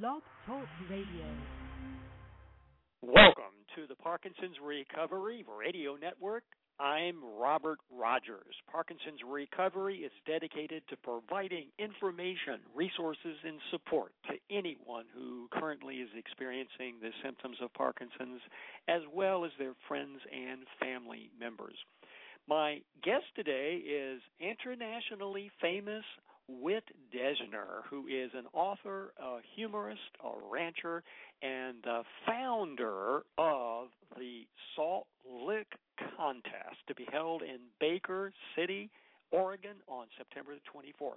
Blog Talk Radio. Welcome to the Parkinson's Recovery Radio Network. I'm Robert Rogers. Parkinson's Recovery is dedicated to providing information, resources, and support to anyone who currently is experiencing the symptoms of Parkinson's, as well as their friends and family members. My guest today is internationally famous Whit Deschner, who is an author, a humorist, a rancher, and the founder of the Salt Lick Contest to be held in Baker City, Oregon on September the 24th.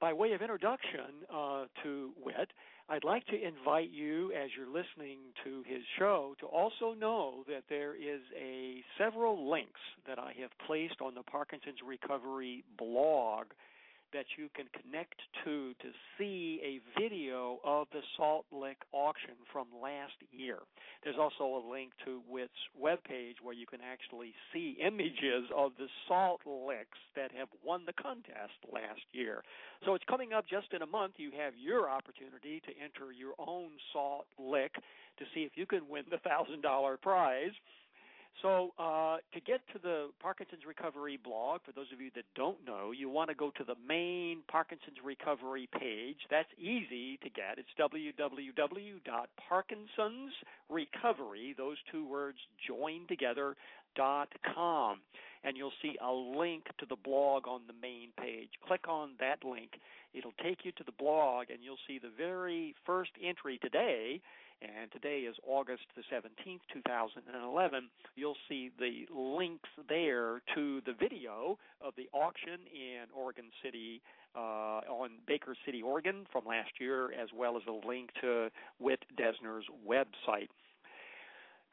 By way of introduction uh, to Whit, I'd like to invite you, as you're listening to his show, to also know that there is a several links that I have placed on the Parkinson's Recovery blog that you can connect to to see a video of the Salt Lick auction from last year. There's also a link to Whit's webpage where you can actually see images of the Salt Licks that have won the contest last year. So it's coming up just in a month. You have your opportunity to enter your own Salt Lick to see if you can win the $1,000 prize. So, uh, to get to the Parkinson's Recovery blog, for those of you that don't know, you want to go to the main Parkinson's Recovery page. That's easy to get. It's www.parkinsonsrecovery, those two words joined together, dot com and you'll see a link to the blog on the main page click on that link it'll take you to the blog and you'll see the very first entry today and today is August the 17th, 2011. You'll see the links there to the video of the auction in Oregon City, uh, on Baker City, Oregon from last year, as well as a link to Whit Deschner's website.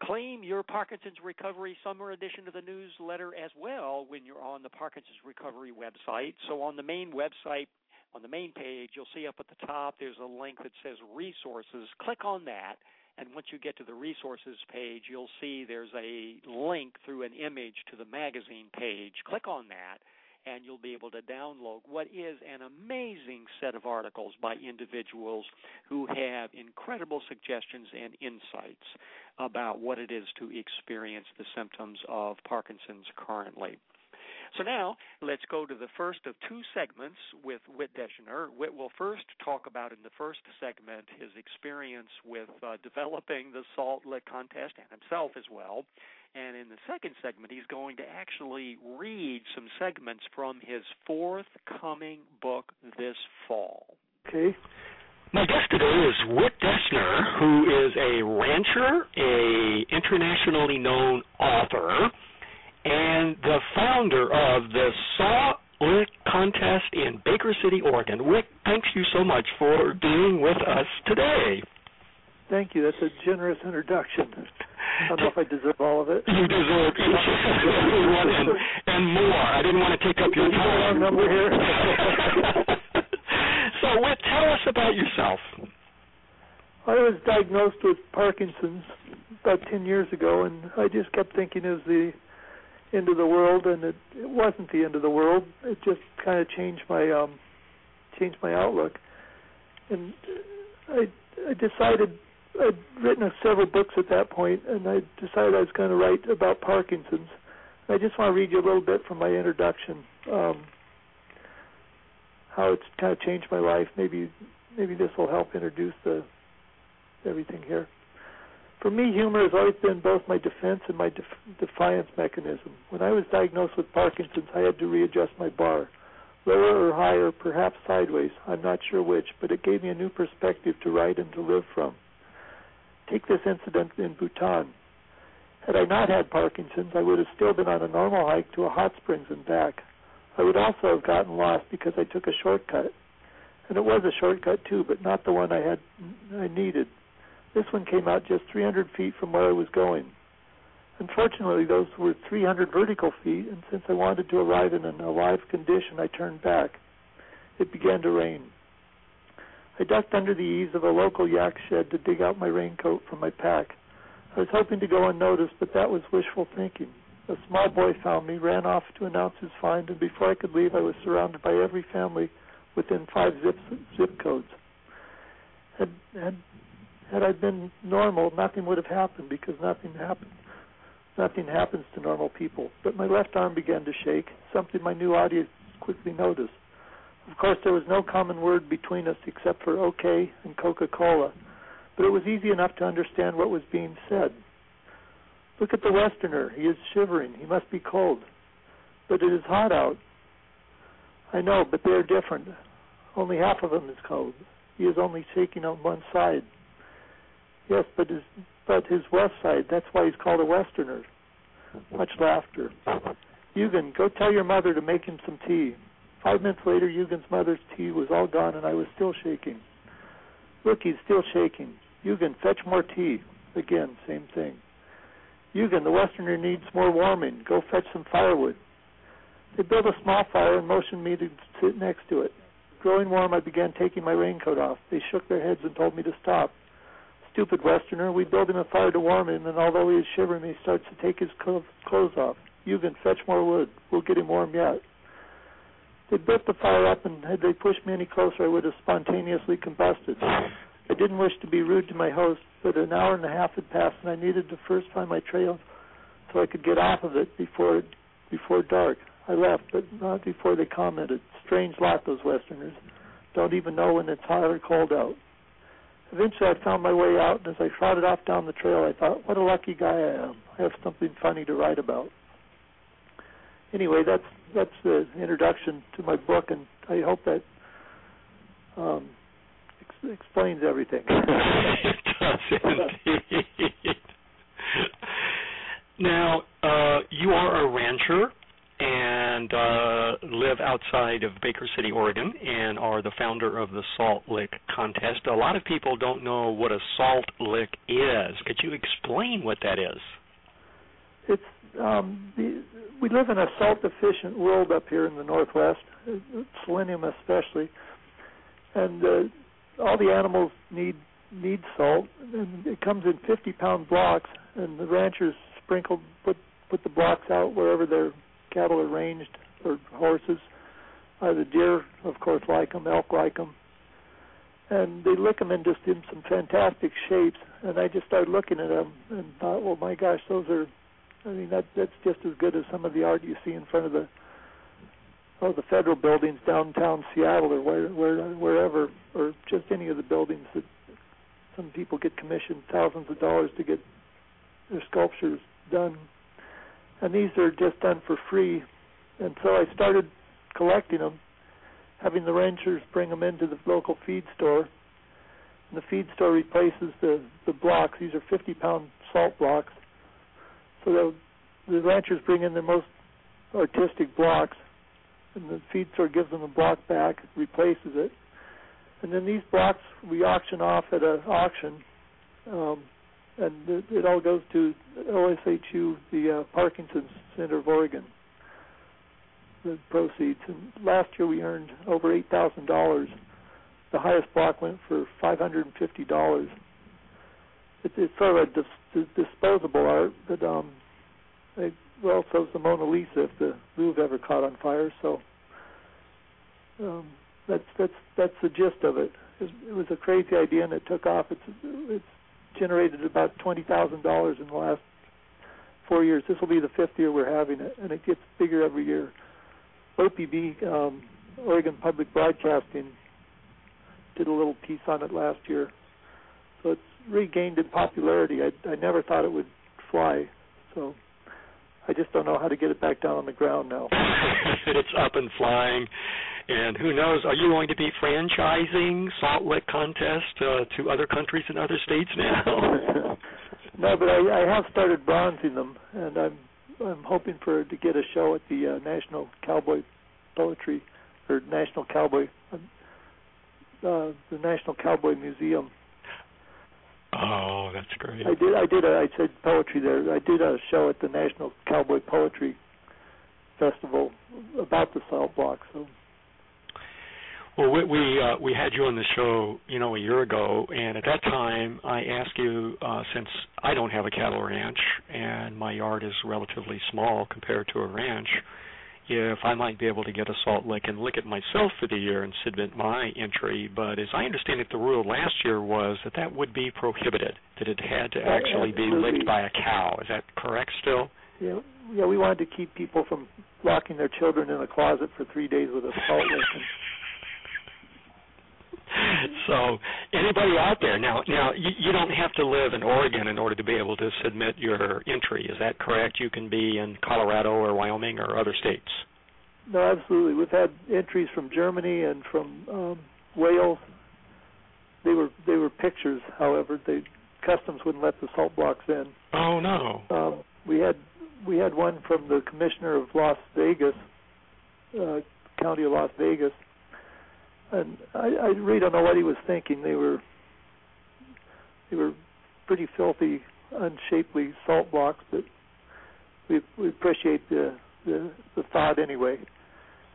Claim your Parkinson's Recovery Summer Edition of the newsletter as well when you're on the Parkinson's Recovery website. So, on the main website, on the main page, you'll see up at the top there's a link that says resources. Click on that, and once you get to the resources page, you'll see there's a link through an image to the magazine page. Click on that, and you'll be able to download what is an amazing set of articles by individuals who have incredible suggestions and insights about what it is to experience the symptoms of Parkinson's currently. So now let's go to the first of two segments with Whit Deschner. Whit will first talk about in the first segment his experience with uh, developing the Salt Lick contest and himself as well. And in the second segment, he's going to actually read some segments from his forthcoming book this fall. Okay. My guest today is Whit Deschner, who is a rancher, a internationally known author, and the founder of the Salt Lick contest in Baker City, Oregon. Whit, thanks you so much for being with us today. Thank you. That's a generous introduction. I don't know if I deserve all of it. You deserve everyone and, and more. I didn't want to take up your time. number here. so, Whit, tell us about yourself. I was diagnosed with Parkinson's about 10 years ago, and I just kept thinking it was the end of the world, and it, it wasn't the end of the world. It just kind of changed my um, changed my outlook, and I I decided I'd written several books at that point, and I decided I was going to write about Parkinson's. I just want to read you a little bit from my introduction, um, how it's kind of changed my life. Maybe maybe this will help introduce the everything here. For me, humor has always been both my defense and my def- defiance mechanism. When I was diagnosed with Parkinson's, I had to readjust my bar. Lower or higher, perhaps sideways, I'm not sure which, but it gave me a new perspective to write and to live from. Take this incident in Bhutan. Had I not had Parkinson's, I would have still been on a normal hike to a hot springs and back. I would also have gotten lost because I took a shortcut. And it was a shortcut too, but not the one I had I needed. This one came out just 300 feet from where I was going. Unfortunately, those were 300 vertical feet, and since I wanted to arrive in an alive condition, I turned back. It began to rain. I ducked under the eaves of a local yak shed to dig out my raincoat from my pack. I was hoping to go unnoticed, but that was wishful thinking. A small boy found me, ran off to announce his find, and before I could leave, I was surrounded by every family within five zip, zip codes. Had had had I been normal, nothing would have happened because nothing happened. Nothing happens to normal people. But my left arm began to shake, something my new audience quickly noticed. Of course, there was no common word between us except for okay and Coca Cola, but it was easy enough to understand what was being said. Look at the Westerner. He is shivering. He must be cold. But it is hot out. I know, but they are different. Only half of him is cold. He is only shaking on one side. Yes, but his but his west side, that's why he's called a Westerner. Much laughter. Eugen, go tell your mother to make him some tea. Five minutes later, Eugen's mother's tea was all gone, and I was still shaking. Look, he's still shaking. Eugen, fetch more tea. Again, same thing. Eugen, the Westerner needs more warming. Go fetch some firewood. They built a small fire and motioned me to sit next to it. Growing warm, I began taking my raincoat off. They shook their heads and told me to stop. Stupid Westerner. We built him a fire to warm him, and although he is shivering, he starts to take his clothes off. Eugen, fetch more wood. We'll get him warm yet. They built the fire up, and had they pushed me any closer, I would have spontaneously combusted. I didn't wish to be rude to my host, but an hour and a half had passed, and I needed to first find my trail so I could get off of it before before dark. I left, but not before they commented. Strange lot, those Westerners. Don't even know when it's hot or cold out. Eventually, I found my way out, and as I trotted off down the trail, I thought, what a lucky guy I am. I have something funny to write about. Anyway, that's that's the introduction to my book, and I hope that um, ex- explains everything. it does indeed. now, uh, you are a rancher and uh, live outside of Baker City, Oregon, and are the founder of the Salt Lick Contest. A lot of people don't know what a salt lick is. Could you explain what that is? It's um, the, we live in a salt-deficient world up here in the Northwest, selenium especially, and uh, all the animals need need salt, and it comes in 50-pound blocks, and the ranchers sprinkle put put the blocks out wherever their cattle are ranged or horses. Uh, the deer, of course, like them. Elk like them. And they lick them in just in some fantastic shapes. And I just started looking at them and thought, well, my gosh, those are. I mean, that that's just as good as some of the art you see in front of the oh the federal buildings downtown Seattle or where, where wherever, or just any of the buildings that some people get commissioned thousands of dollars to get their sculptures done and these are just done for free. And so I started collecting them, having the rangers bring them into the local feed store. And the feed store replaces the the blocks. These are 50 pound salt blocks. So the ranchers bring in their most artistic blocks, and the feed store gives them a block back, replaces it, and then these blocks we auction off at an auction. Um, and it, it all goes to OHSU, the uh, Parkinson's Center of Oregon. The proceeds, and last year we earned over eight thousand dollars. The highest block went for five hundred and fifty dollars. It's, it's sort of a disposable art, but um, it, well, so's the Mona Lisa if the Louvre ever caught on fire. So um, that's that's that's the gist of it. It was, it was a crazy idea and it took off. It's it's generated about twenty thousand dollars in the last four years. This will be the fifth year we're having it, and it gets bigger every year. OPB, um, Oregon Public Broadcasting, did a little piece on it last year, so it's regained in popularity. I, I never thought it would fly, so I just don't know how to get it back down on the ground now. it's up and flying. And who knows, are you going to be franchising Salt Lick Contest uh, to other countries and other states now? no, but I, I have started bronzing them, and I'm I'm hoping for to get a show at the uh, National Cowboy Poetry or National Cowboy uh, the National Cowboy Museum. Oh, that's great. I did. I did. A, I said poetry there. I did a show at the National Cowboy Poetry Festival about the salt block. So well, we we, uh, we had you on the show, you know, a year ago, and at that time I asked you, uh, since I don't have a cattle ranch and my yard is relatively small compared to a ranch, if I might be able to get a salt lick and lick it myself for the year and submit my entry. But as I understand it, the rule last year was that that would be prohibited, that it had to actually be licked by a cow. Is that correct still? Yeah, yeah. We wanted to keep people from locking their children in a closet for three days with a salt lick. So anybody out there now now you, you don't have to live in Oregon in order to be able to submit your entry. Is that correct? You can be in Colorado or Wyoming or other states? No absolutely. We've had entries from Germany and from um Wales. They were they were pictures however. They customs wouldn't let the salt blocks in. Oh no. Um we had we had one from the commissioner of Las Vegas uh county of Las Vegas and I, I really don't know what he was thinking. They were they were pretty filthy, unshapely salt blocks, but we we appreciate the the, the thought anyway.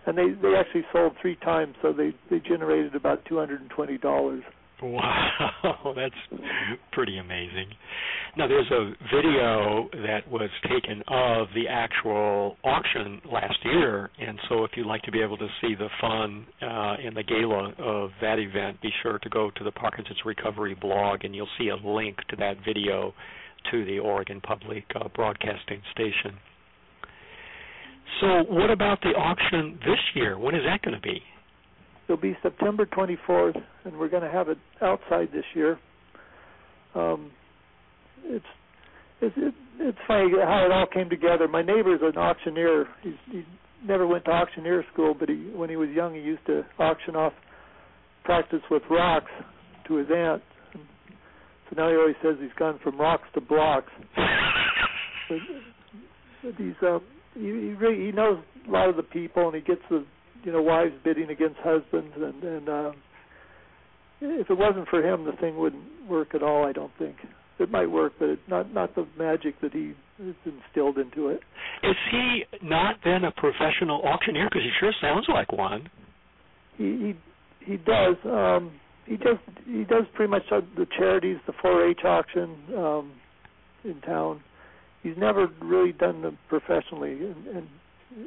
And they they actually sold three times, so they they generated about two hundred and twenty dollars. Wow, that's pretty amazing. Now, there's a video that was taken of the actual auction last year, and so if you'd like to be able to see the fun uh, and the gala of that event, be sure to go to the Parkinson's Recovery blog, and you'll see a link to that video to the Oregon Public uh, Broadcasting Station. So, what about the auction this year? When is that going to be? It'll be September 24th, and we're going to have it outside this year. Um, it's it's it, it's funny how it all came together. My neighbor's an auctioneer. He's, he never went to auctioneer school, but he when he was young, he used to auction off practice with rocks to his aunt. And so now he always says he's gone from rocks to blocks. but, but he's um, he he, really, he knows a lot of the people, and he gets the you know wives bidding against husbands and and uh, if it wasn't for him the thing wouldn't work at all i don't think. It might work but it's not not the magic that he has instilled into it. Is he not then a professional auctioneer? Because he sure sounds like one. He he he does um he just he does pretty much the charities the 4-h auction um in town. He's never really done them professionally and, and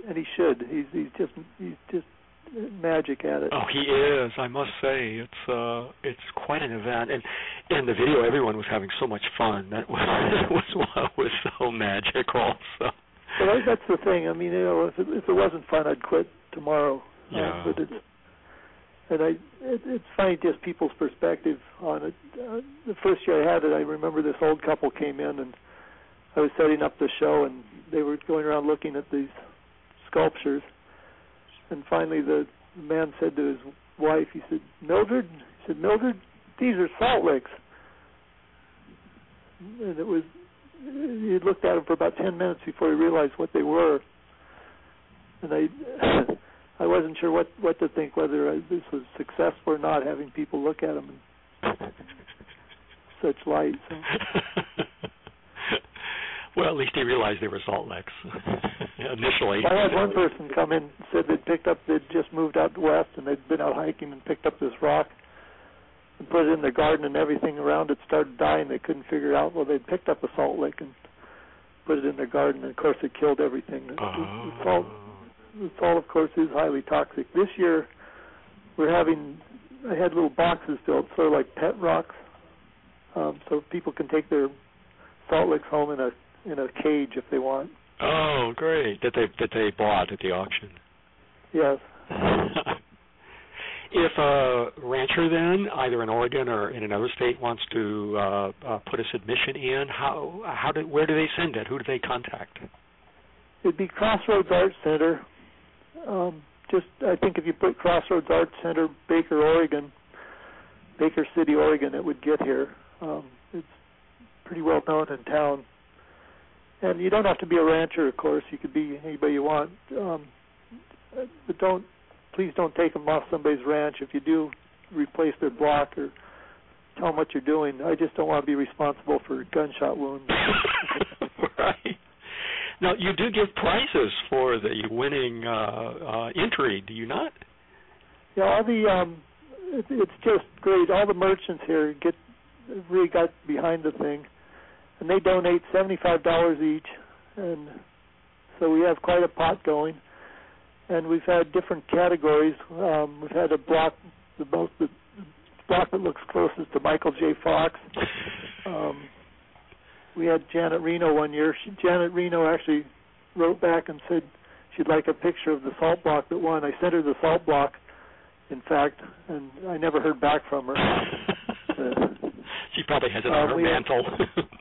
and he should. He's he's just he's just magic at it. Oh, he is. I must say, it's uh, it's quite an event, and in the video, everyone was having so much fun. That was was what was so magical. So. Well, that's the thing. I mean, you know, if it, if it wasn't fun, I'd quit tomorrow. Yeah. Uh, but it's and I it, it's funny just people's perspective on it. Uh, the first year I had it, I remember this old couple came in and I was setting up the show, and they were going around looking at these sculptures. And finally, the, man said to his wife, he said, Mildred, he said, Mildred, these are salt licks. And it was, he looked at them for about 10 minutes before he realized what they were. And I, I wasn't sure what, what to think, whether I, this was successful or not, having people look at them in such light. So. Well, at least he realized they were salt licks initially. I had one person come in and said they'd picked up, they'd just moved out west and they'd been out hiking and picked up this rock and put it in their garden and everything around it started dying. They couldn't figure it out. Well, they'd picked up a salt lick and put it in their garden, and of course it killed everything. Oh. The salt, the salt, of course, is highly toxic. This year, we're having. I had little boxes built, sort of like pet rocks, um, so people can take their salt licks home in a in a cage if they want. Oh, great! That they that they bought at the auction. Yes. if a rancher then, either in Oregon or in another state, wants to uh, uh, put a submission in, how how do where do they send it? Who do they contact? It'd be Crossroads Art Center. Um, just I think if you put Crossroads Art Center, Baker, Oregon, Baker City, Oregon, it would get here. Um, it's pretty well known in town and you don't have to be a rancher, of course. You could be anybody you want. Um, but don't, please don't take them off somebody's ranch. If you do, replace their block or tell them what you're doing. I just don't want to be responsible for gunshot wounds. right. Now you do give prizes for the winning uh, uh, entry, do you not? Yeah, all the um, it, it's just great. All the merchants here get really got behind the thing and they donate seventy-five dollars each, and so we have quite a pot going. and we've had different categories. Um, we've had a block, the most the block that looks closest to Michael J. Fox. Um, we had Janet Reno one year. She, Janet Reno actually wrote back and said she'd like a picture of the salt block that won. I sent her the salt block, in fact, and I never heard back from her. uh, she probably has it on uh, her mantle.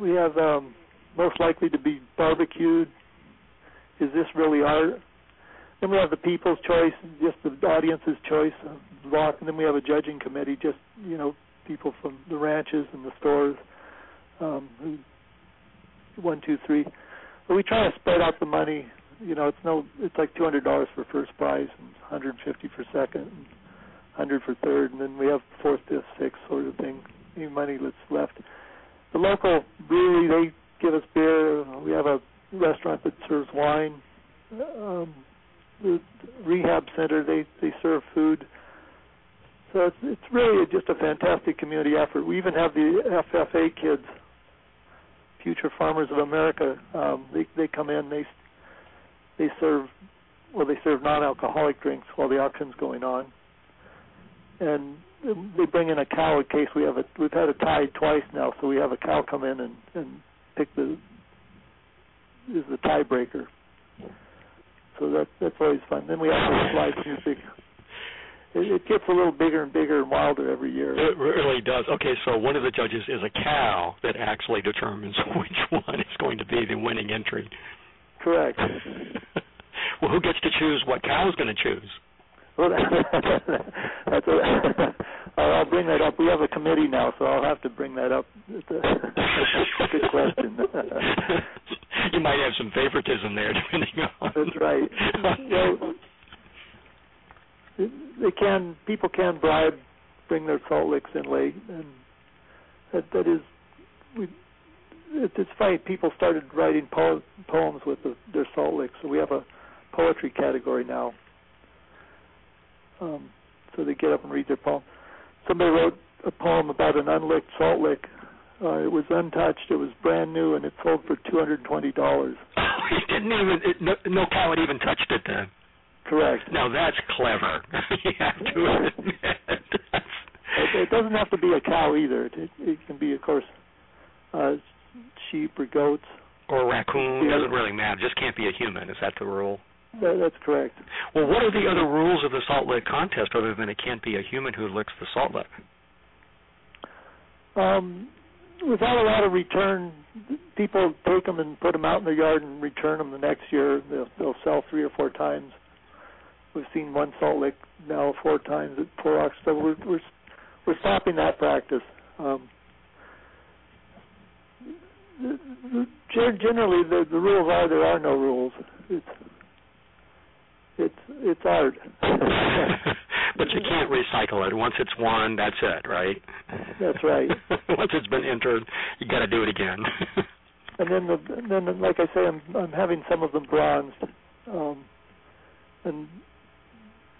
we have um, most likely to be barbecued. Is this really art? Then we have the people's choice, just the audience's choice block, and then we have a judging committee, just you know, people from the ranches and the stores. Um, who, one, two, three. But we try to spread out the money. You know, it's no, it's like two hundred dollars for first prize and 150 for second, and 100 for third, and then we have fourth, fifth, sixth sort of thing. Any money that's left. The local brewery, they give us beer. We have a restaurant that serves wine. Um, the rehab center, they they serve food. So it's it's really just a fantastic community effort. We even have the FFA kids, Future Farmers of America. Um, they they come in, they they serve well, they serve non-alcoholic drinks while the auction's going on, and they bring in a cow in case we have a we've had a tie twice now, so we have a cow come in and and pick the is the tiebreaker. So that that's always fun. Then we have the live music. It, it gets a little bigger and bigger and wilder every year. It really does. Okay, so one of the judges is a cow that actually determines which one is going to be the winning entry. Correct. well, who gets to choose what cow is going to choose? Well, that's a, I'll bring that up. We have a committee now, so I'll have to bring that up. Good question. you might have some favoritism there, depending on. That's right. well, they can. People can bribe, bring their salt licks in late, and that that is. We, it's funny. People started writing po- poems with the, their salt licks, so we have a poetry category now. Um, so they get up and read their poem somebody wrote a poem about an unlicked salt lick. Uh, it was untouched. It was brand new, and it sold for two hundred twenty dollars. Oh, it didn't even. It, no, no cow had even touched it then. Correct. Now that's clever. you have to admit. it, it doesn't have to be a cow either. It, it, it can be, of course, uh, sheep or goats. Or raccoon. Yeah. Doesn't really matter. Just can't be a human. Is that the rule? That, that's correct. Well, what are the other rules of the salt lick contest other than it can't be a human who licks the salt lick? Um, without a lot of return, people take them and put them out in the yard and return them the next year. They'll, they'll sell three or four times. We've seen one salt lick now four times at Four So we're we're we're stopping that practice. Um, generally, the, the rules are there are no rules. It's it's it's art. but you can't recycle it. Once it's won, that's it, right? That's right. Once it's been entered, you got to do it again. and then the and then like I say, I'm I'm having some of them bronzed, um, and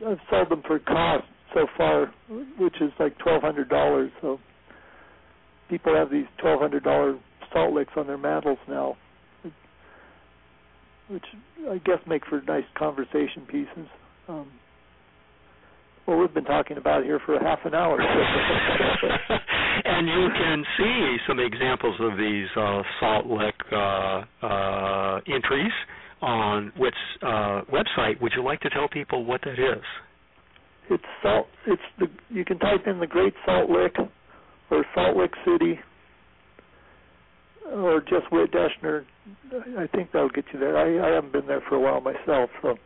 I've sold them for cost so far, which is like twelve hundred dollars. So people have these twelve hundred dollar salt licks on their mantles now which I guess make for nice conversation pieces. Um, well, we've been talking about here for a half an hour. and you can see some examples of these uh, Salt Lick uh, uh, entries on which uh, website. Would you like to tell people what that is? It's salt. It's the. You can type in the Great Salt Lick or Salt Lick City or just Whit Deschner. I think that'll get you there. I, I haven't been there for a while myself, so.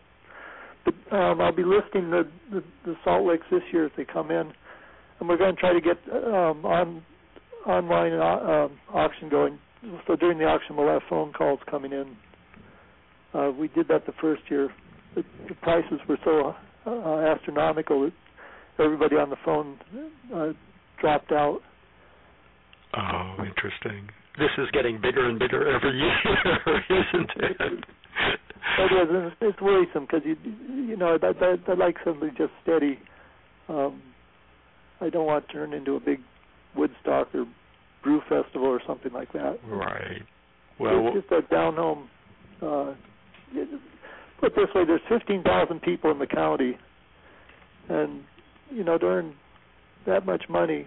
But um, I'll be listing the, the the Salt Licks this year as they come in, and we're going to try to get um, on online uh, um, auction going. So during the auction, we'll have phone calls coming in. Uh, we did that the first year. The, the prices were so uh, astronomical that everybody on the phone uh, dropped out. Oh, interesting this is getting bigger and bigger every year, isn't it? it is. It's worrisome because you you know I, I, I like something just steady. Um, I don't want to turn into a big Woodstock or brew festival or something like that. Right. Well, it's just a down home. Uh, put it this way: there's 15,000 people in the county, and you know, to earn that much money,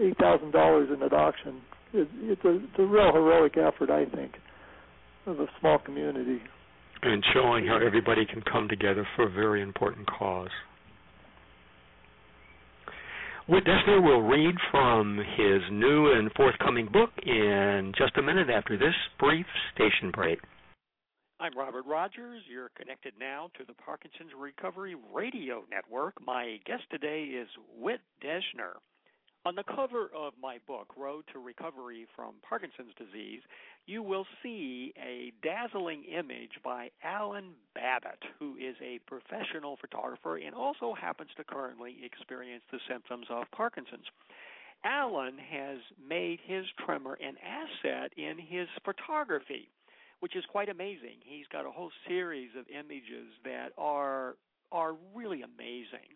eight thousand dollars in an auction, it, it's a it's a real heroic effort, I think, of a small community. And showing how everybody can come together for a very important cause. Whit Deschner will read from his new and forthcoming book in just a minute after this brief station break. I'm Robert Rogers. You're connected now to the Parkinson's Recovery Radio Network. My guest today is Whit Deschner. On the cover of my book, Road to Recovery from Parkinson's Disease, you will see a dazzling image by Alan Babbitt, who is a professional photographer and also happens to currently experience the symptoms of Parkinson's. Alan has made his tremor an asset in his photography which is quite amazing. He's got a whole series of images that are are really amazing.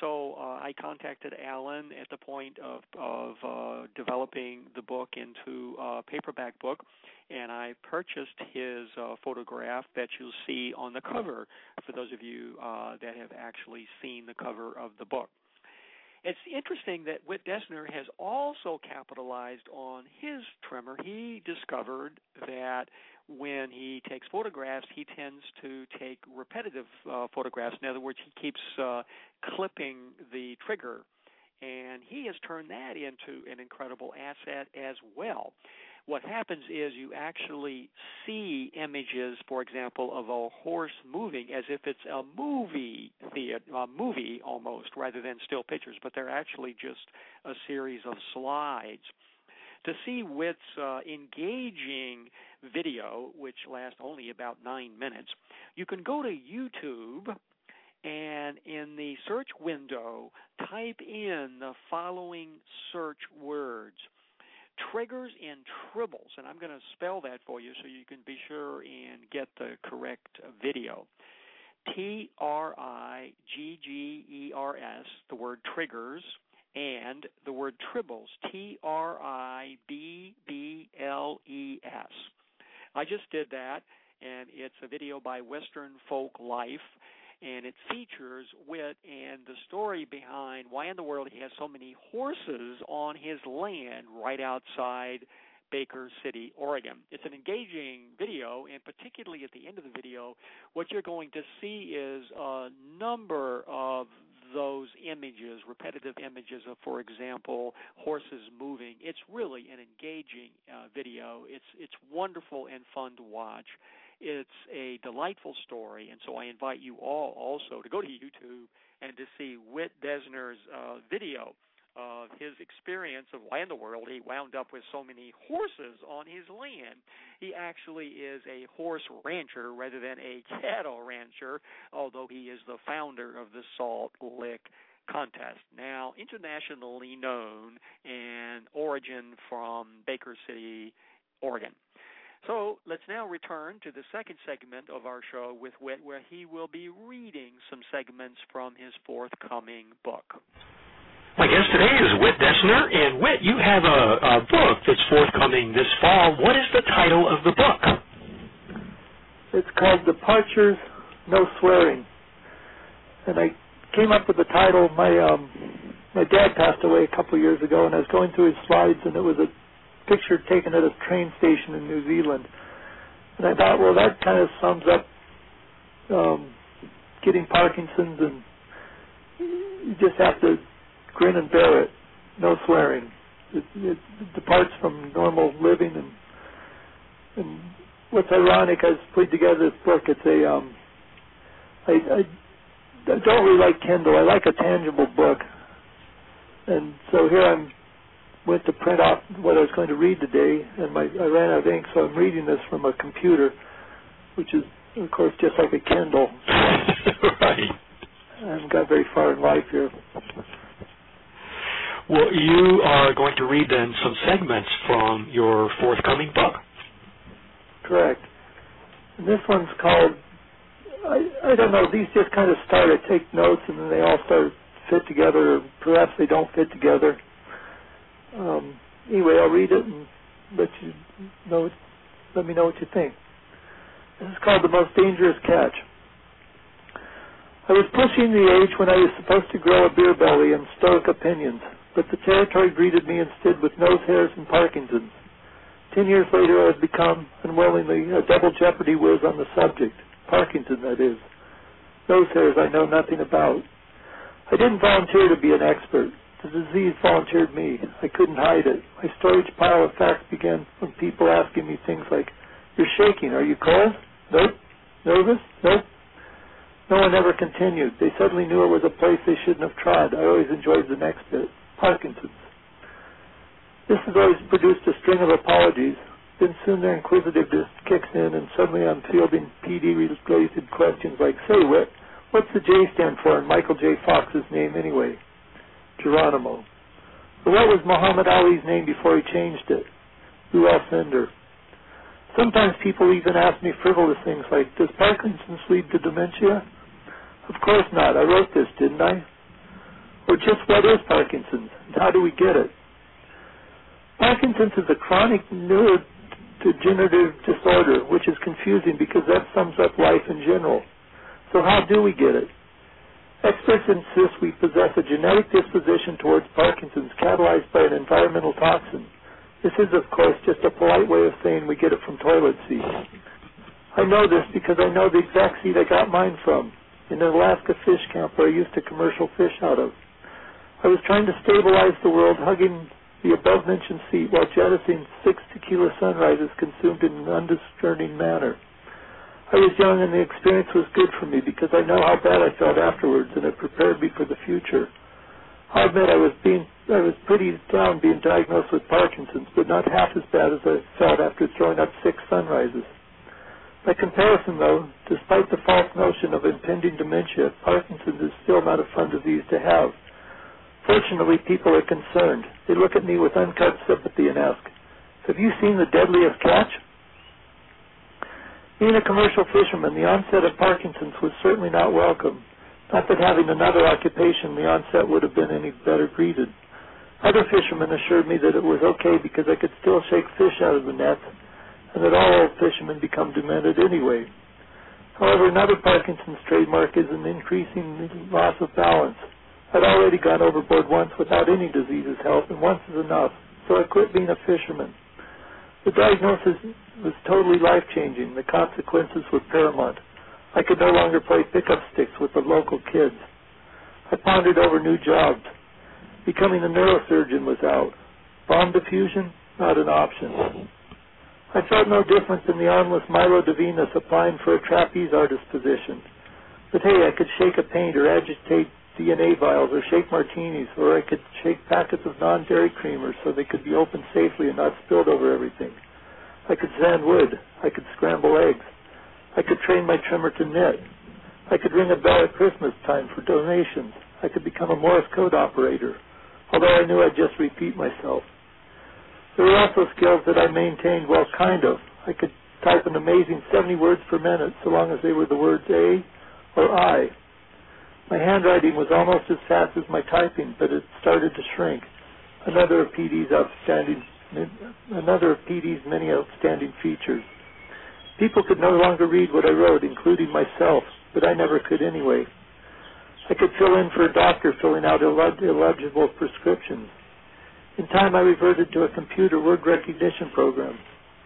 So uh, I contacted Alan at the point of of uh, developing the book into a paperback book, and I purchased his uh, photograph that you'll see on the cover. For those of you uh, that have actually seen the cover of the book. It's interesting that Whit Deschner has also capitalized on his tremor. He discovered that when he takes photographs, he tends to take repetitive uh, photographs. In other words, he keeps uh, clipping the trigger, and he has turned that into an incredible asset as well. What happens is you actually see images, for example, of a horse moving as if it's a movie theater, a movie almost, rather than still pictures, but they're actually just a series of slides to see Whit's uh, engaging video, which lasts only about nine minutes, you can go to YouTube and in the search window, type in the following search words triggers and tribbles. And I'm going to spell that for you so you can be sure and get the correct video. T R I G G E R S, the word triggers, and the word tribbles, T R I B B L E S. I just did that, and it's a video by Western Folklife, and it features Whit and the story behind why in the world he has so many horses on his land right outside Baker City, Oregon. It's an engaging video, and particularly at the end of the video, what you're going to see is a number of those images, repetitive images of, for example, horses moving. It's really an engaging uh, video. It's it's wonderful and fun to watch. It's a delightful story, and so I invite you all also to go to YouTube and to see Whit Deschner's uh, video of his experience of why in the world he wound up with so many horses on his land. He actually is a horse rancher rather than a cattle rancher, although he is the founder of the Salt Lick contest. Now, internationally known and origin from Baker City, Oregon. So let's now return to the second segment of our show with Whit, where he will be reading some segments from his forthcoming book. My guest today is Whit Deschner, and Whit, you have a, a book that's forthcoming this fall. What is the title of the book? It's called Departures, No Swearing, and I came up with the title. My um, my dad passed away a couple years ago, and I was going through his slides, and it was a picture taken at a train station in New Zealand, and I thought, well, that kind of sums up um, getting Parkinson's, and you just have to grin and bear it, no swearing. It, it, departs from normal living, and and what's ironic, I put together this book. It's a um, I, I I don't really like Kindle. I like a tangible book, and so here I'm went to print out what I was going to read today, and my I ran out of ink, so I'm reading this from a computer, which is of course just like a Kindle. right. I haven't got very far in life here. Well, you are going to read then some segments from your forthcoming book. Correct. And this one's called, I, I don't know, these just kind of start, I take notes and then they all start fit together, or perhaps they don't fit together. Um, anyway, I'll read it and let you know, let me know what you think. This is called the most dangerous catch. I was pushing the age when I was supposed to grow a beer belly and stoic opinions, but the territory greeted me instead with nose hairs and Parkinson's. Ten years later, I had become, unwillingly, a double jeopardy whiz on the subject. Parkinson, that is. Nose hairs I know nothing about. I didn't volunteer to be an expert. The disease volunteered me. I couldn't hide it. My storage pile of facts began from people asking me things like, You're shaking. Are you cold? Nope. Nervous? Nope. No one ever continued. They suddenly knew it was a place they shouldn't have tried. I always enjoyed the next bit. Parkinson's. This has always produced a string of apologies. Then soon their inquisitiveness kicks in, and suddenly I'm fielding PD-related questions like, Say, what, what's the J stand for in Michael J. Fox's name anyway? Geronimo. But what was Muhammad Ali's name before he changed it? Lew Alcindor. Sometimes people even ask me frivolous things like, does Parkinson's lead to dementia? Of course not. I wrote this, didn't I? Or just what is Parkinson's and how do we get it? Parkinson's is a chronic neurodegenerative disorder, which is confusing because that sums up life in general. So how do we get it? Experts insist we possess a genetic disposition towards Parkinson's catalyzed by an environmental toxin. This is, of course, just a polite way of saying we get it from toilet seats. I know this because I know the exact seat I got mine from, in an Alaska fish camp where I used to commercial fish out of. I was trying to stabilize the world, hugging the above-mentioned seat while jettisoning six tequila sunrises consumed in an undiscerning manner. I was young and the experience was good for me because I know how bad I felt afterwards and it prepared me for the future. I'll admit I was being I was pretty down being diagnosed with Parkinson's, but not half as bad as I felt after throwing up six sunrises. By comparison, though, despite the false notion of impending dementia, Parkinson's is still not a fun disease to have. Fortunately, people are concerned. They look at me with uncut sympathy and ask, Have you seen the deadliest catch? Being a commercial fisherman, the onset of Parkinson's was certainly not welcome. Not that having another occupation, the onset would have been any better greeted. Other fishermen assured me that it was okay because I could still shake fish out of the net, and that all old fishermen become demented anyway. However, another Parkinson's trademark is an increasing loss of balance. I'd already gone overboard once without any disease's help, and once is enough, so I quit being a fisherman. The diagnosis was totally life changing. The consequences were paramount. I could no longer play pickup sticks with the local kids. I pondered over new jobs. Becoming a neurosurgeon was out. Bomb diffusion? Not an option. I felt no different than the armless Milo Venus applying for a trapeze artist position. But hey, I could shake a paint or agitate DNA vials or shake martinis, or I could shake packets of non-dairy creamers so they could be opened safely and not spilled over everything. I could sand wood. I could scramble eggs. I could train my trimmer to knit. I could ring a bell at Christmas time for donations. I could become a Morse code operator, although I knew I'd just repeat myself. There were also skills that I maintained, well, kind of. I could type an amazing 70 words per minute so long as they were the words A or I. My handwriting was almost as fast as my typing, but it started to shrink. Another of PD's outstanding, another of PD's many outstanding features. People could no longer read what I wrote, including myself, but I never could anyway. I could fill in for a doctor filling out illegible prescriptions. In time, I reverted to a computer word recognition program,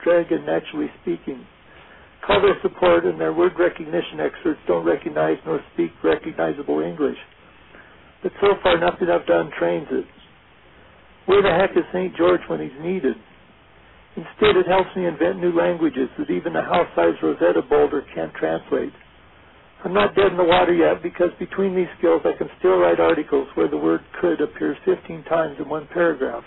Dragon Naturally Speaking. Their support, and their word recognition experts don't recognize nor speak recognizable English. But so far, nothing I've done trains it. Where the heck is St. George when he's needed? Instead, it helps me invent new languages that even a house-sized Rosetta boulder can't translate. I'm not dead in the water yet because between these skills I can still write articles where the word could appears 15 times in one paragraph.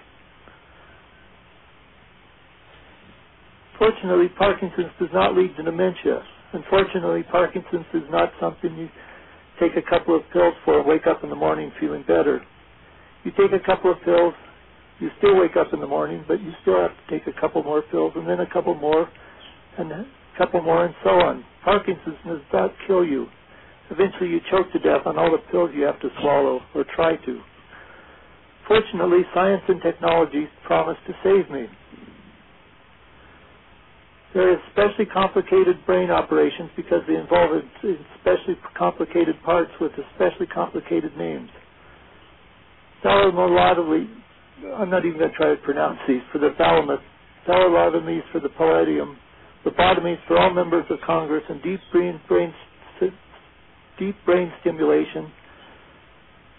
Fortunately, Parkinson's does not lead to dementia. Unfortunately, Parkinson's is not something you take a couple of pills for wake up in the morning feeling better. You take a couple of pills, you still wake up in the morning, but you still have to take a couple more pills and then a couple more and a couple more and so on. Parkinson's does not kill you. Eventually you choke to death on all the pills you have to swallow or try to. Fortunately, science and technology promise to save me. They're especially complicated brain operations because they involve especially complicated parts with especially complicated names. Thalomolotomy, I'm not even going to try to pronounce these, for the thalamus, thalalotomies for the palladium, lobotomies for all members of Congress, and deep brain, brain, deep brain stimulation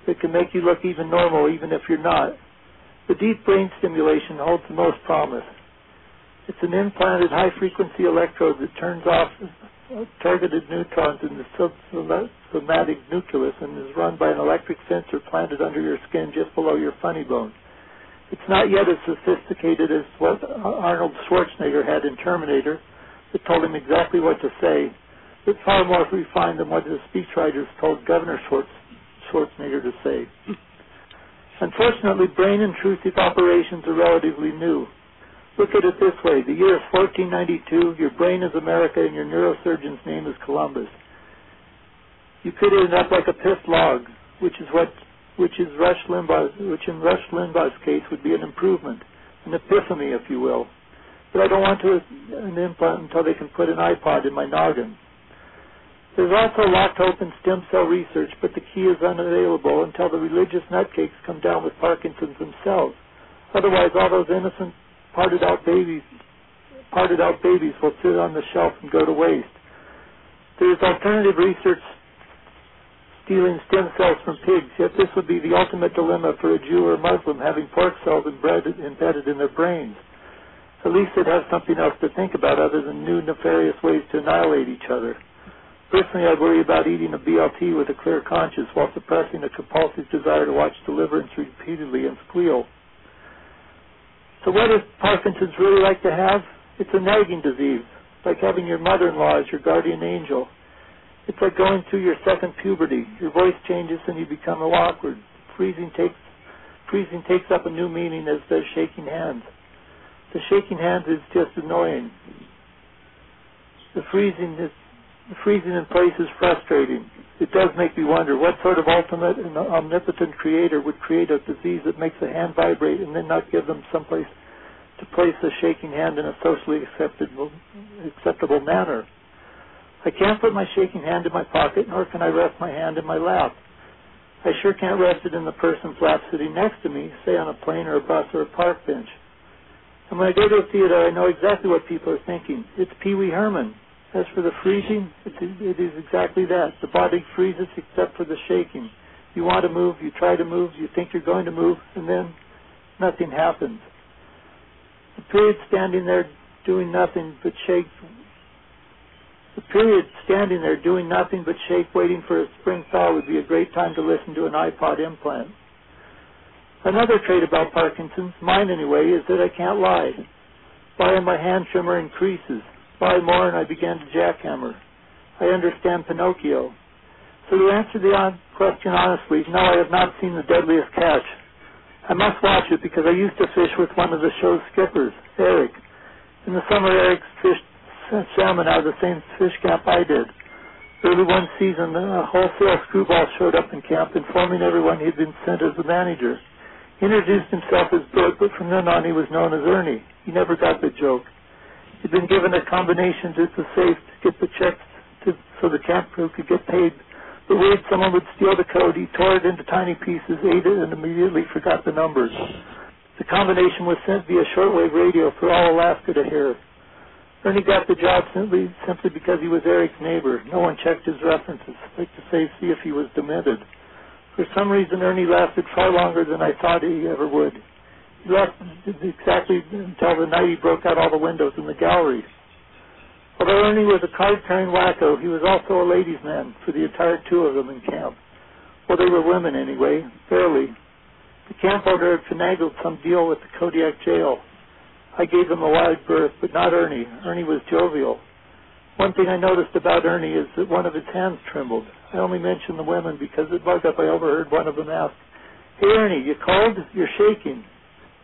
that can make you look even normal even if you're not. The deep brain stimulation holds the most promise. It's an implanted high-frequency electrode that turns off targeted neutrons in the somatic nucleus and is run by an electric sensor planted under your skin just below your funny bone. It's not yet as sophisticated as what Arnold Schwarzenegger had in Terminator that told him exactly what to say, but far more refined than what the speechwriters told Governor Schwarzenegger to say. Unfortunately, brain-intrusive operations are relatively new. Look at it this way. The year is 1492. Your brain is America, and your neurosurgeon's name is Columbus. You could end up like a pissed log, which is what, which is Rush Limbaugh, which in Rush Limbaugh's case would be an improvement, an epiphany, if you will. But I don't want to an implant until they can put an iPod in my noggin. There's also lot to open stem cell research, but the key is unavailable until the religious nutcakes come down with Parkinson's themselves. Otherwise, all those innocent parted out babies parted out babies will sit on the shelf and go to waste. There is alternative research stealing stem cells from pigs, yet this would be the ultimate dilemma for a Jew or Muslim having pork cells embedded, embedded in their brains. At least they'd have something else to think about other than new nefarious ways to annihilate each other. Personally, I worry about eating a BLT with a clear conscience while suppressing a compulsive desire to watch Deliverance repeatedly and squeal. So what does Parkinson's really like to have? It's a nagging disease, like having your mother-in-law as your guardian angel. It's like going through your second puberty. Your voice changes and you become awkward. Freezing takes freezing takes up a new meaning as does shaking hands. The shaking hands is just annoying. The freezing is the freezing in place is frustrating it does make me wonder what sort of ultimate and omnipotent creator would create a disease that makes a hand vibrate and then not give them someplace to place a shaking hand in a socially acceptable, acceptable manner. I can't put my shaking hand in my pocket, nor can I rest my hand in my lap. I sure can't rest it in the person's lap sitting next to me, say on a plane or a bus or a park bench. And when I go to a theater, I know exactly what people are thinking. It's Pee Wee Herman. As for the freezing, it, it is exactly that. The body freezes except for the shaking. You want to move, you try to move, you think you're going to move, and then nothing happens. The period standing there doing nothing but shake. The period standing there doing nothing but shake, waiting for a spring thaw would be a great time to listen to an iPod implant. Another trait about Parkinson's, mine anyway, is that I can't lie. Why my hand tremor increases buy more and I began to jackhammer. I understand Pinocchio. So to answer the odd question honestly, no, I have not seen the deadliest catch. I must watch it because I used to fish with one of the show's skippers, Eric. In the summer, Eric fished salmon out of the same fish camp I did. Early one season, a wholesale screwball showed up in camp, informing everyone he'd been sent as the manager. He introduced himself as Bert, but from then on he was known as Ernie. He never got the joke. He'd been given a combination to the safe to get the checks to, so the camp crew could get paid. But worried someone would steal the code, he tore it into tiny pieces, ate it, and immediately forgot the numbers. The combination was sent via shortwave radio for all Alaska to hear. Ernie got the job simply, simply because he was Eric's neighbor. No one checked his references, like to say, see if he was demented. For some reason, Ernie lasted far longer than I thought he ever would left exactly until the night he broke out all the windows in the gallery. Although Ernie was a card-carrying wacko, he was also a ladies' man for the entire two of them in camp. Well, they were women anyway, barely. The camp owner had finagled some deal with the Kodiak jail. I gave him a wide berth, but not Ernie. Ernie was jovial. One thing I noticed about Ernie is that one of his hands trembled. I only mention the women because bugged up I overheard one of them ask, Hey Ernie, you cold? You're shaking.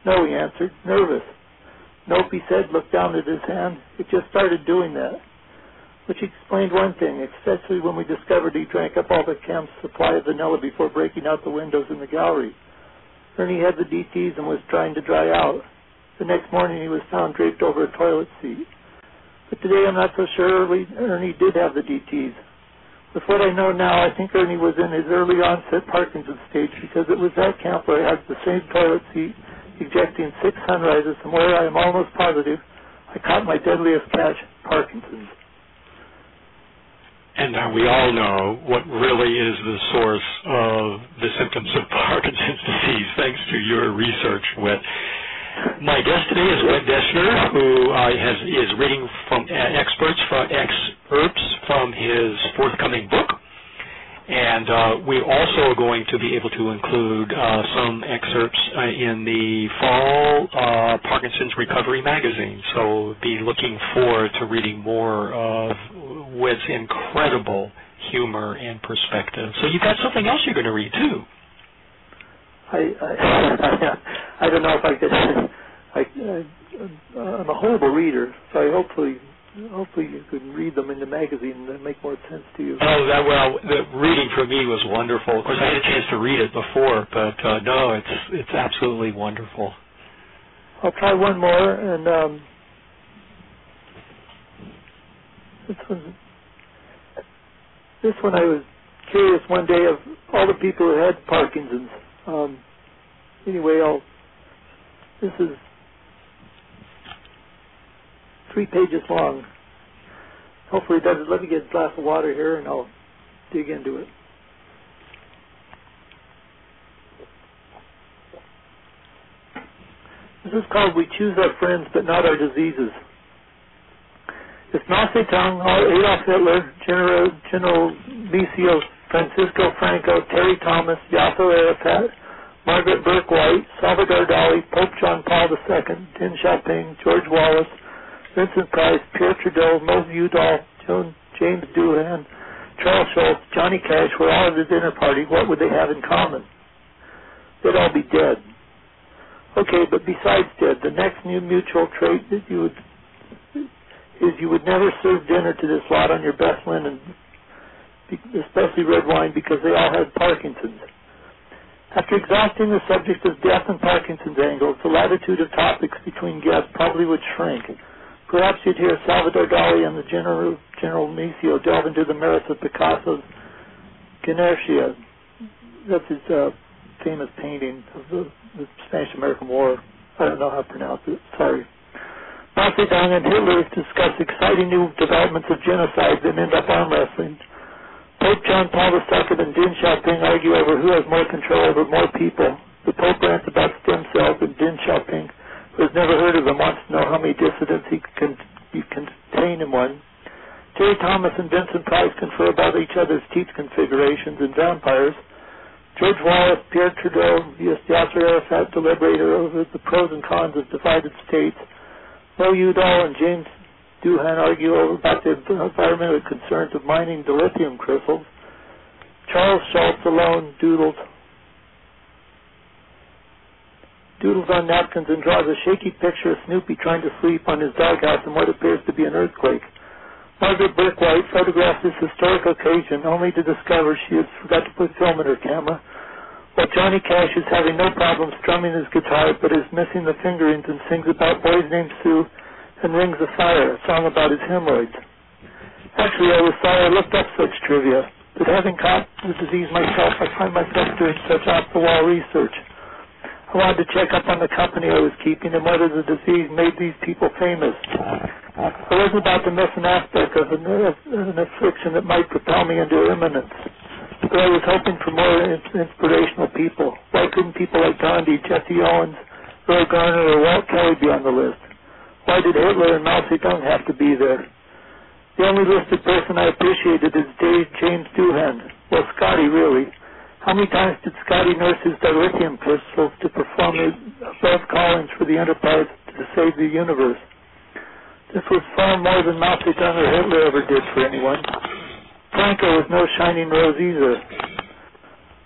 No, he answered, nervous. Nope, he said, looked down at his hand. It just started doing that. Which explained one thing, especially when we discovered he drank up all the camp's supply of vanilla before breaking out the windows in the gallery. Ernie had the DTs and was trying to dry out. The next morning he was found draped over a toilet seat. But today I'm not so sure Ernie did have the DTs. With what I know now, I think Ernie was in his early onset Parkinson's stage because it was that camp where I had the same toilet seat ejecting six sunrises from where I am almost positive I caught my deadliest catch, Parkinson's. And now we all know what really is the source of the symptoms of Parkinson's disease, thanks to your research, Whit. My guest today is Whit Deschner, who uh, has, is reading from uh, experts from excerpts from his forthcoming book, and uh, we also are going to be able to include uh, some excerpts uh, in the fall Parkinson's Recovery magazine. So be looking forward to reading more of Whit's incredible humor and perspective. So you've got something else you're going to read too. I I, I don't know if I could. I, I I'm a horrible reader, so I hopefully hopefully you can read them in the magazine and make more sense to you. Oh, that well, the reading for me was wonderful. Of course, I had a chance to read it before, but uh, no, it's it's absolutely wonderful. I'll try one more, and um, this one. This one, I was curious one day of all the people who had Parkinson's. Um, anyway, I'll. This is three pages long. Hopefully it doesn't. Let me get a glass of water here and I'll dig into it. This is called We Choose Our Friends But Not Our Diseases. If Mao Zedong, Adolf Hitler, General, General Maceo, Francisco Franco, Terry Thomas, Yasser Arafat, Margaret Bourke White, Salvador Dali, Pope John Paul II, Deng Xiaoping, George Wallace, Vincent Price, Pierre Trudeau, Moshe Udall, Joan, James Doohan, Charles Schulz, Johnny Cash were all at the dinner party, what would they have in common? They'd all be dead. Okay, but besides dead, the next new mutual trait that you would is you would never serve dinner to this lot on your best linen, especially red wine, because they all had Parkinson's. After exhausting the subject of death and Parkinson's angles, the latitude of topics between guests probably would shrink. Perhaps you'd hear Salvador Dali and the General, General Maceo delve into the merits of Picasso's Guernica. That's his uh, famous painting of the, the Spanish-American War. I don't know how to pronounce it. Sorry. Mao Zedong and Hitler discuss exciting new developments of genocide that end up arm wrestling. Pope John Paul II and Deng Xiaoping argue over who has more control over more people. The Pope rants about stem cells, and Deng Xiaoping who has never heard of him wants to know how many dissidents he can he contain in one. Terry Thomas and Vincent Price confer about each other's teeth configurations and vampires. George Wallace, Pierre Trudeau, Yasser Arafat deliberate over the pros and cons of divided states. Mo Udall and James Doohan argue over about the environmental concerns of mining dilithium crystals. Charles Schulz alone doodled doodles on napkins and draws a shaky picture of Snoopy trying to sleep on his doghouse in what appears to be an earthquake. Margaret Bourke White photographs this historic occasion only to discover she has forgot to put film in her camera, while Johnny Cash is having no problem strumming his guitar but is missing the fingerings and sings about boys named Sue and Rings of Fire, a song about his hemorrhoids. Actually, I was sorry I looked up such trivia, but having caught the disease myself, I find myself doing such off-the-wall research. I wanted to check up on the company I was keeping and whether the disease made these people famous. I wasn't about to miss an aspect of an, uh, an affliction that might propel me into eminence. But I was hoping for more inspirational people. Why couldn't people like Gandhi, Jesse Owens, Roy Garner, or Walt Kelly be on the list? Why did Hitler and Mao Zedong have to be there? The only listed person I appreciated is James Doohan. Well, Scotty, really. How many times did Scotty nurse his dilithium crystals to perform his above callings for the Enterprise to save the universe? This was far more than Mao Zedong or Hitler ever did for anyone. Franco was no shining rose either.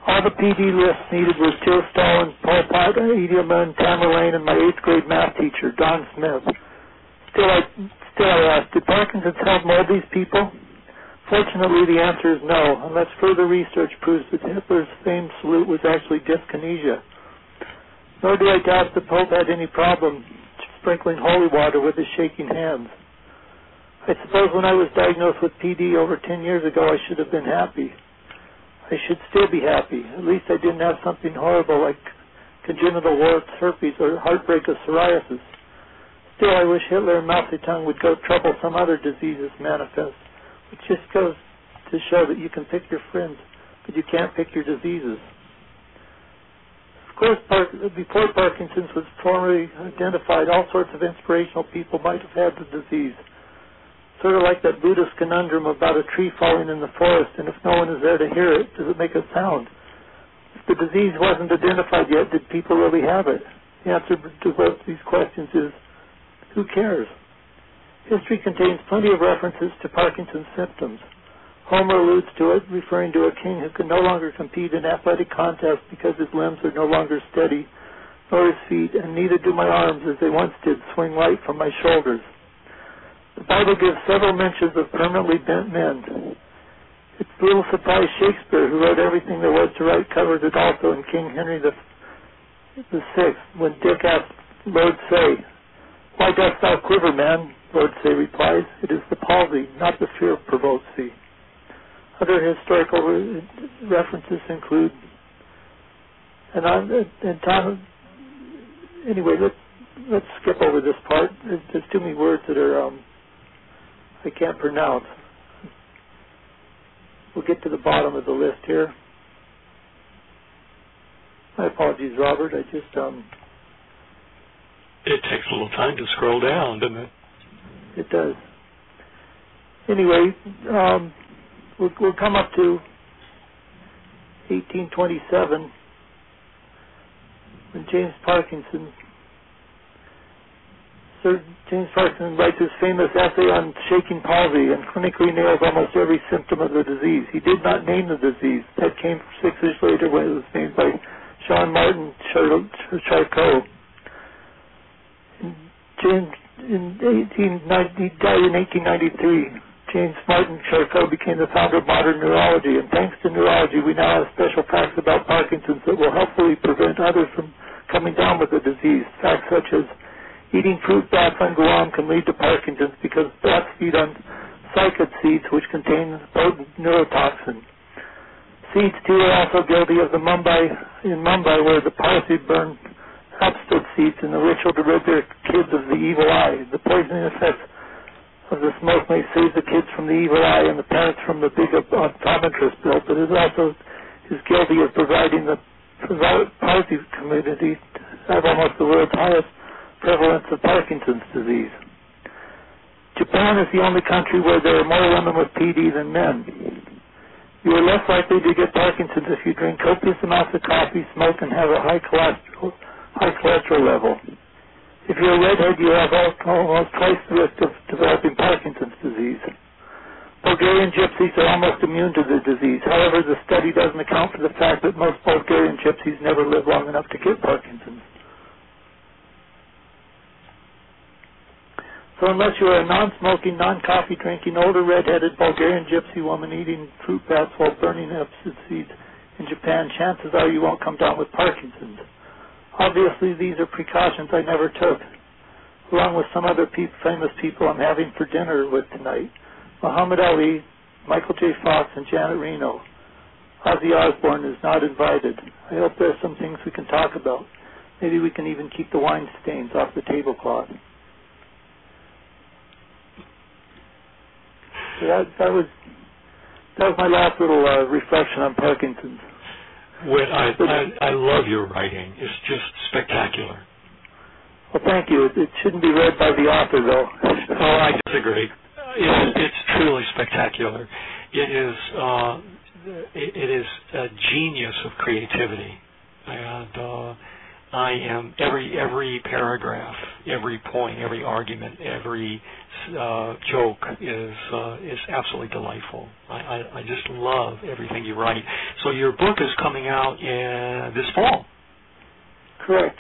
All the PD list needed was Joe Stalin, Pol Pot, Idi Amin, Tamerlane, and my eighth grade math teacher, Don Smith. Still, I still I asked, did Parkinson's help mold these people? Fortunately, the answer is no, unless further research proves that Hitler's famed salute was actually dyskinesia. Nor do I doubt the Pope had any problem sprinkling holy water with his shaking hands. I suppose when I was diagnosed with PD over 10 years ago, I should have been happy. I should still be happy. At least I didn't have something horrible like congenital warts, herpes, or heartbreak of psoriasis. Still, I wish Hitler and Mao Zedong would go trouble some other diseases manifest, which just goes to show that you can pick your friends, but you can't pick your diseases. Of course, before Parkinson's was formally identified, all sorts of inspirational people might have had the disease. Sort of like that Buddhist conundrum about a tree falling in the forest, and if no one is there to hear it, does it make a sound? If the disease wasn't identified yet, did people really have it? The answer to both these questions is, who cares? History contains plenty of references to Parkinson's symptoms. Homer alludes to it, referring to a king who can no longer compete in athletic contests because his limbs are no longer steady, nor his feet, and neither do my arms as they once did swing light from my shoulders. The Bible gives several mentions of permanently bent men. It's little surprise Shakespeare, who wrote everything there was to write, covered it also in King Henry the, the Sixth, when Dick asked Lord Say, Why dost thou quiver, man? Lord Say replies, It is the palsy, not the fear provokes thee. Other historical re- references include, and I'm, and Tom, anyway, let's, let's skip over this part. There's, there's too many words that are, um, I can't pronounce. We'll get to the bottom of the list here. My apologies, Robert. I just, um, it takes a little time to scroll down, doesn't it? It does. Anyway, um, we'll, we'll come up to 1827 when James Parkinson, Sir James Parkinson writes his famous essay on shaking palsy and clinically nails almost every symptom of the disease. He did not name the disease. That came six years later when it was named by Jean Martin Charcot. James in 1890, died in 1893. James Martin Charcot became the founder of modern neurology, and thanks to neurology, we now have special facts about Parkinson's that will helpfully prevent others from coming down with the disease. Facts such as eating fruit bats on Guam can lead to Parkinson's because bats feed on cycad seeds, which contain potent neurotoxin. Seeds, too, are also guilty of the Mumbai, in Mumbai, where the Parsi burned hopstoad seeds in the ritual to rid their kids of the evil eye. The poisoning effects of the smoke may save the kids from the evil eye and the parents from the big optometrist bill, but it also is guilty of providing the Parsi community have almost the world's highest prevalence of Parkinson's disease. Japan is the only country where there are more women with PD than men. You are less likely to get Parkinson's if you drink copious amounts of coffee, smoke, and have a high cholesterol, high cholesterol level. If you're a redhead, you have almost twice the risk of developing Parkinson's disease. Bulgarian gypsies are almost immune to the disease. However, the study doesn't account for the fact that most Bulgarian gypsies never live long enough to get Parkinson's. So unless you are a non-smoking, non-coffee drinking, older red-headed Bulgarian gypsy woman eating fruit bats while burning Epsom seeds in Japan, chances are you won't come down with Parkinson's. Obviously, these are precautions I never took, along with some other pe- famous people I'm having for dinner with tonight Muhammad Ali, Michael J. Fox, and Janet Reno. Ozzy Osbourne is not invited. I hope there are some things we can talk about. Maybe we can even keep the wine stains off the tablecloth. So that, that was that was my last little uh, reflection on Parkinson's. When I, I I love your writing. It's just spectacular. Well, thank you. It, it shouldn't be read by the author, though. oh, I disagree. It's, it's truly spectacular. It is uh, it, it is a genius of creativity, and uh, I am every every paragraph, every point, every argument, every uh, joke is uh, is absolutely delightful. I, I, I just love everything you write. So your book is coming out in this fall. Correct.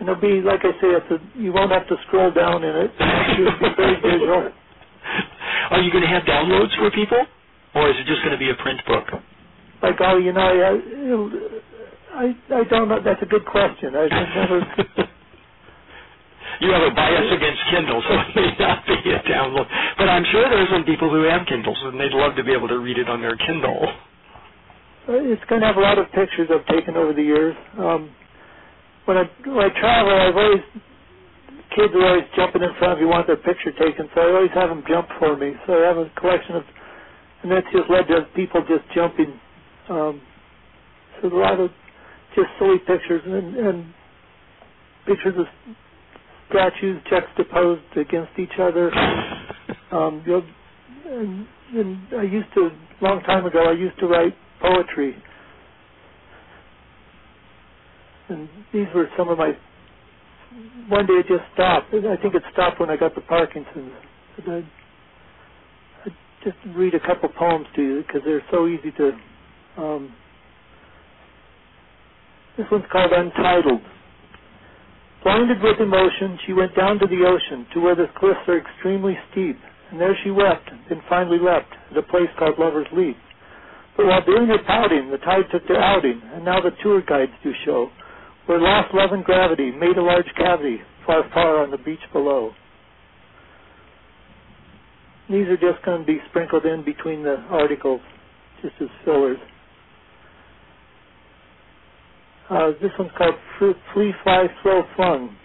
And it'll be like I say, it's a, you won't have to scroll down in it. It'll be very visual. Are you going to have downloads for people, or is it just going to be a print book? Like oh, you know, I, I I don't know. That's a good question. I've never. you have a bias against Kindle, so it may not be a download. But I'm sure there are some people who have Kindles and they'd love to be able to read it on their Kindle. Uh, it's going to have a lot of pictures I've taken over the years. Um, when I when I travel, I've always kids are always jumping in front of you, want their picture taken, so I always have them jump for me. So I have a collection of, and that's just led to people just jumping. Um, so a lot of just silly pictures and, and pictures of statues juxtaposed against each other. Um, you know, and, and I used to, a long time ago, I used to write poetry. And these were some of my. One day it just stopped. I think it stopped when I got the Parkinson's. I'd, I'd just read a couple poems to you because they're so easy to. Um, this one's called Untitled. Blinded with emotion, she went down to the ocean, to where the cliffs are extremely steep, and there she wept, and finally leapt at a place called Lover's Leap. But while doing her pouting, the tide took their outing, and now the tour guides do show, where lost love and gravity made a large cavity far, far on the beach below. These are just going to be sprinkled in between the articles, just as fillers. Uh, this one's called Flea Fly Throw Flung.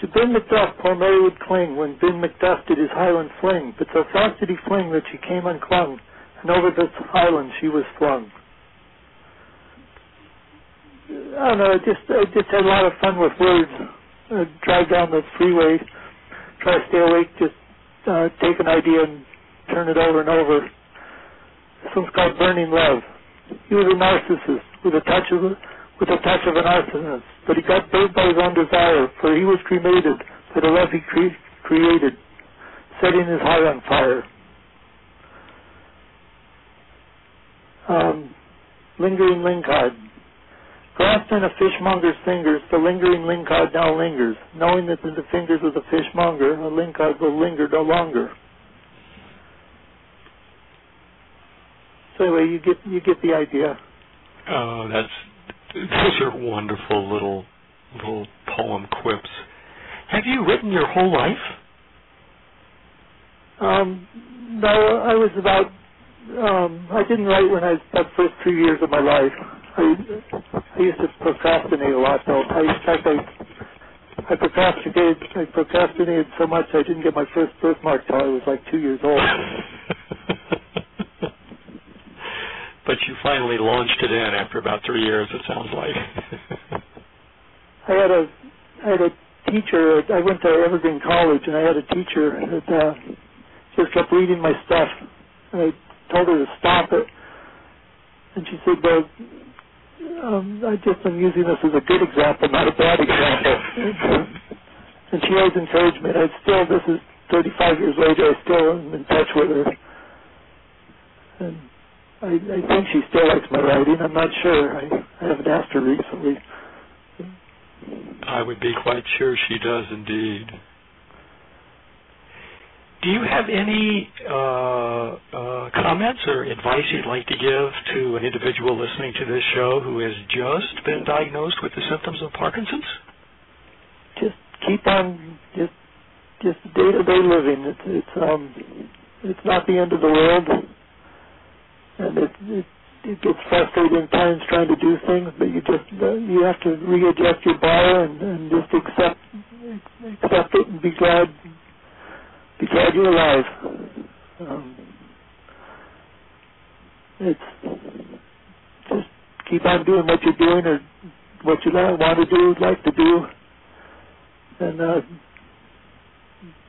To Ben Macduff poor Mary would cling when Ben Macduff did his Highland fling, but so fast did he fling that she came unclung, and over the Highland she was flung. I don't know, I just I just had a lot of fun with words. Uh, drive down the freeway, try to stay awake, just uh, take an idea and turn it over and over. This one's called Burning Love. He was a narcissist with a touch of with a touch of an arsonist, but he got burned by his own desire, for he was cremated for the love he cre- created, setting his heart on fire. Um, lingering lingcod. Grasped in a fishmonger's fingers, the lingering lingcod now lingers, knowing that in the fingers of the fishmonger, a lingcod will linger no longer. So anyway, you get you get the idea. Oh, that's those are wonderful little little poem quips. Have you written your whole life? Um, no, I was about. Um, I didn't write when I was about the first three years of my life. I I used to procrastinate a lot, though. I, in fact, I I procrastinated. I procrastinated so much I didn't get my first birthmark till I was like two years old. but you finally launched it in after about three years. It sounds like. I had a I had a teacher. I went to Evergreen College, and I had a teacher that uh, just kept reading my stuff. And I told her to stop it, and she said, "Well, um, I just am using this as a good example, not a bad example." and she always encouraged me. I still, this is 35 years later, I still am in touch with her. And I, I think she still likes my writing. I'm not sure. I, I haven't asked her recently. I would be quite sure she does indeed. Do you have any uh, uh, comments or advice you'd like to give to an individual listening to this show who has just been diagnosed with the symptoms of Parkinson's? Just keep on just just day to day living. It's it's um it's not the end of the world, and it it it gets frustrating times trying to do things, but you just uh, you have to readjust your bar and, and just accept accept it and be glad be glad you're alive. Um, it's just keep on doing what you're doing or what you want to do, like to do, and uh,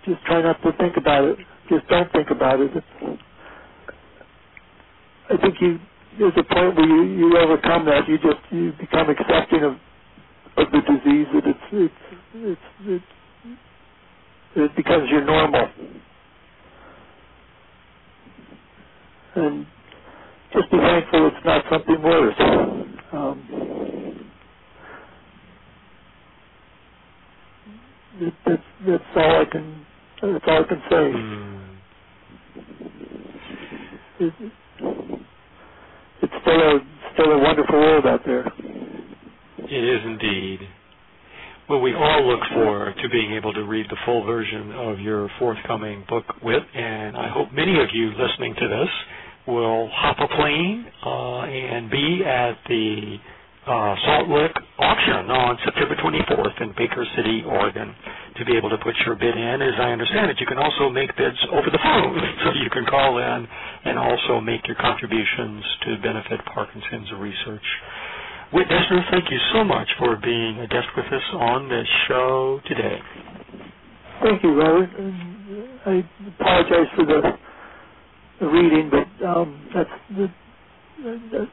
just try not to think about it. Just don't think about it. It's, I think you there's a point where you, you overcome that. You just you become accepting of of the disease that it's it's it's, it's it becomes your normal. And just be thankful it's not something worse. Um, that's that's all I can that's all I can say. Mm. It, it's still a still a wonderful world out there. It is indeed. Well, we all look forward to being able to read the full version of your forthcoming book, Whit, and I hope many of you listening to this will hop a plane uh, and be at the uh, Salt Lick auction on September 24th in Baker City, Oregon, to be able to put your bid in. As I understand it, you can also make bids over the phone, so you can call in and also make your contributions to benefit Parkinson's research. Whit Deschner, thank you so much for being a guest with us on the show today. Thank you, Robert. I apologize for the, the reading, but um, that's the, the,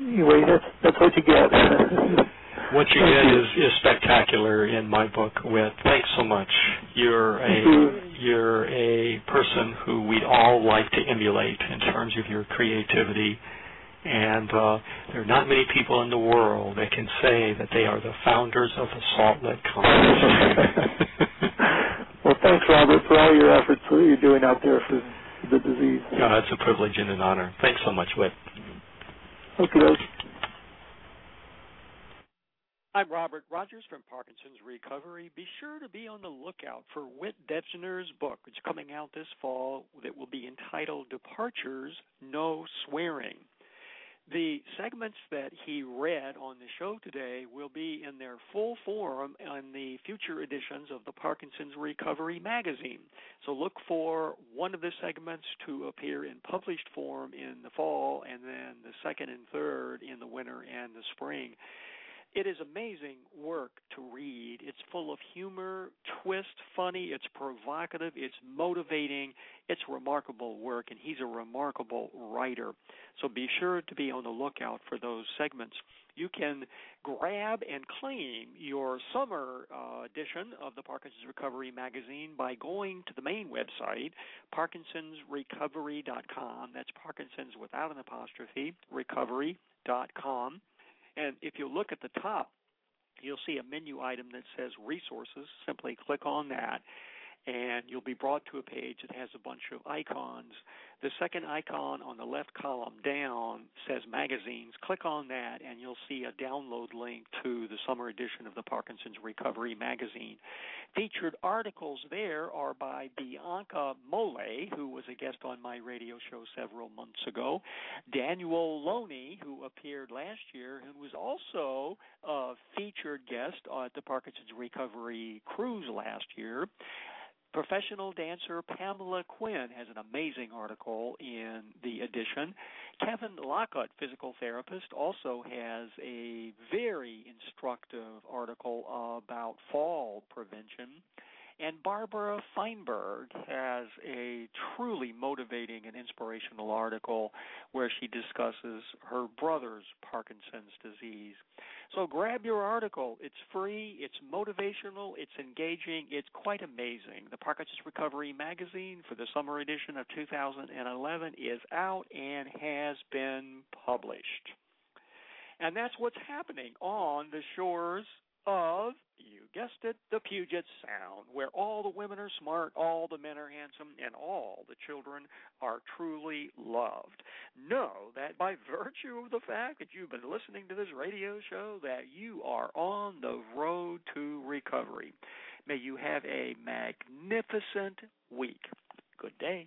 anyway. That's that's what you get. what you get is, is spectacular in my book. Whit thanks so much. You're a you're a person who we'd all like to emulate in terms of your creativity and uh, there are not many people in the world that can say that they are the founders of the Salt Lick Contest. well, thanks, Robert, for all your efforts that you're doing out there for the disease. Yeah, it's a privilege and an honor. Thanks so much, Whit. Okay. I'm Robert Rogers from Parkinson's Recovery. Be sure to be on the lookout for Whit Deschner's book, which is coming out this fall, that will be entitled Departures No Swearing. The segments that he read on the show today will be in their full form in the future editions of the Parkinson's Recovery magazine. So look for one of the segments to appear in published form in the fall, and then the second and third in the winter and the spring. It is amazing work to read. It's full of humor, twist, funny, it's provocative, it's motivating, it's remarkable work, and he's a remarkable writer. So be sure to be on the lookout for those segments. You can grab and claim your summer uh, edition of the Parkinson's Recovery magazine by going to the main website, parkinsonsrecovery.com. That's Parkinson's without an apostrophe, recovery.com. And if you look at the top, you'll see a menu item that says resources. Simply click on that and you'll be brought to a page that has a bunch of icons. The second icon on the left column down says magazines. Click on that, and you'll see a download link to the summer edition of the Parkinson's Recovery magazine. Featured articles there are by Bianca Mole, who was a guest on my radio show several months ago, Daniel Loney, who appeared last year, and was also a featured guest at the Parkinson's Recovery cruise last year. Professional dancer Pamela Quinn has an amazing article in the edition. Kevin Lockhart, physical therapist, also has a very instructive article about fall prevention. And Barbara Feinberg has a truly motivating and inspirational article where she discusses her brother's Parkinson's disease. So grab your article. It's free, it's motivational, it's engaging, it's quite amazing. The Parkinson's Recovery magazine for the summer edition of 2011 is out and has been published. And that's what's happening on the shores of, you guessed it, the Puget Sound, where all the women are smart, all the men are handsome, and all the children are truly loved. Know that by virtue of the fact that you've been listening to this radio show, that you are on the road to recovery. May you have a magnificent week. Good day.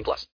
18 plus.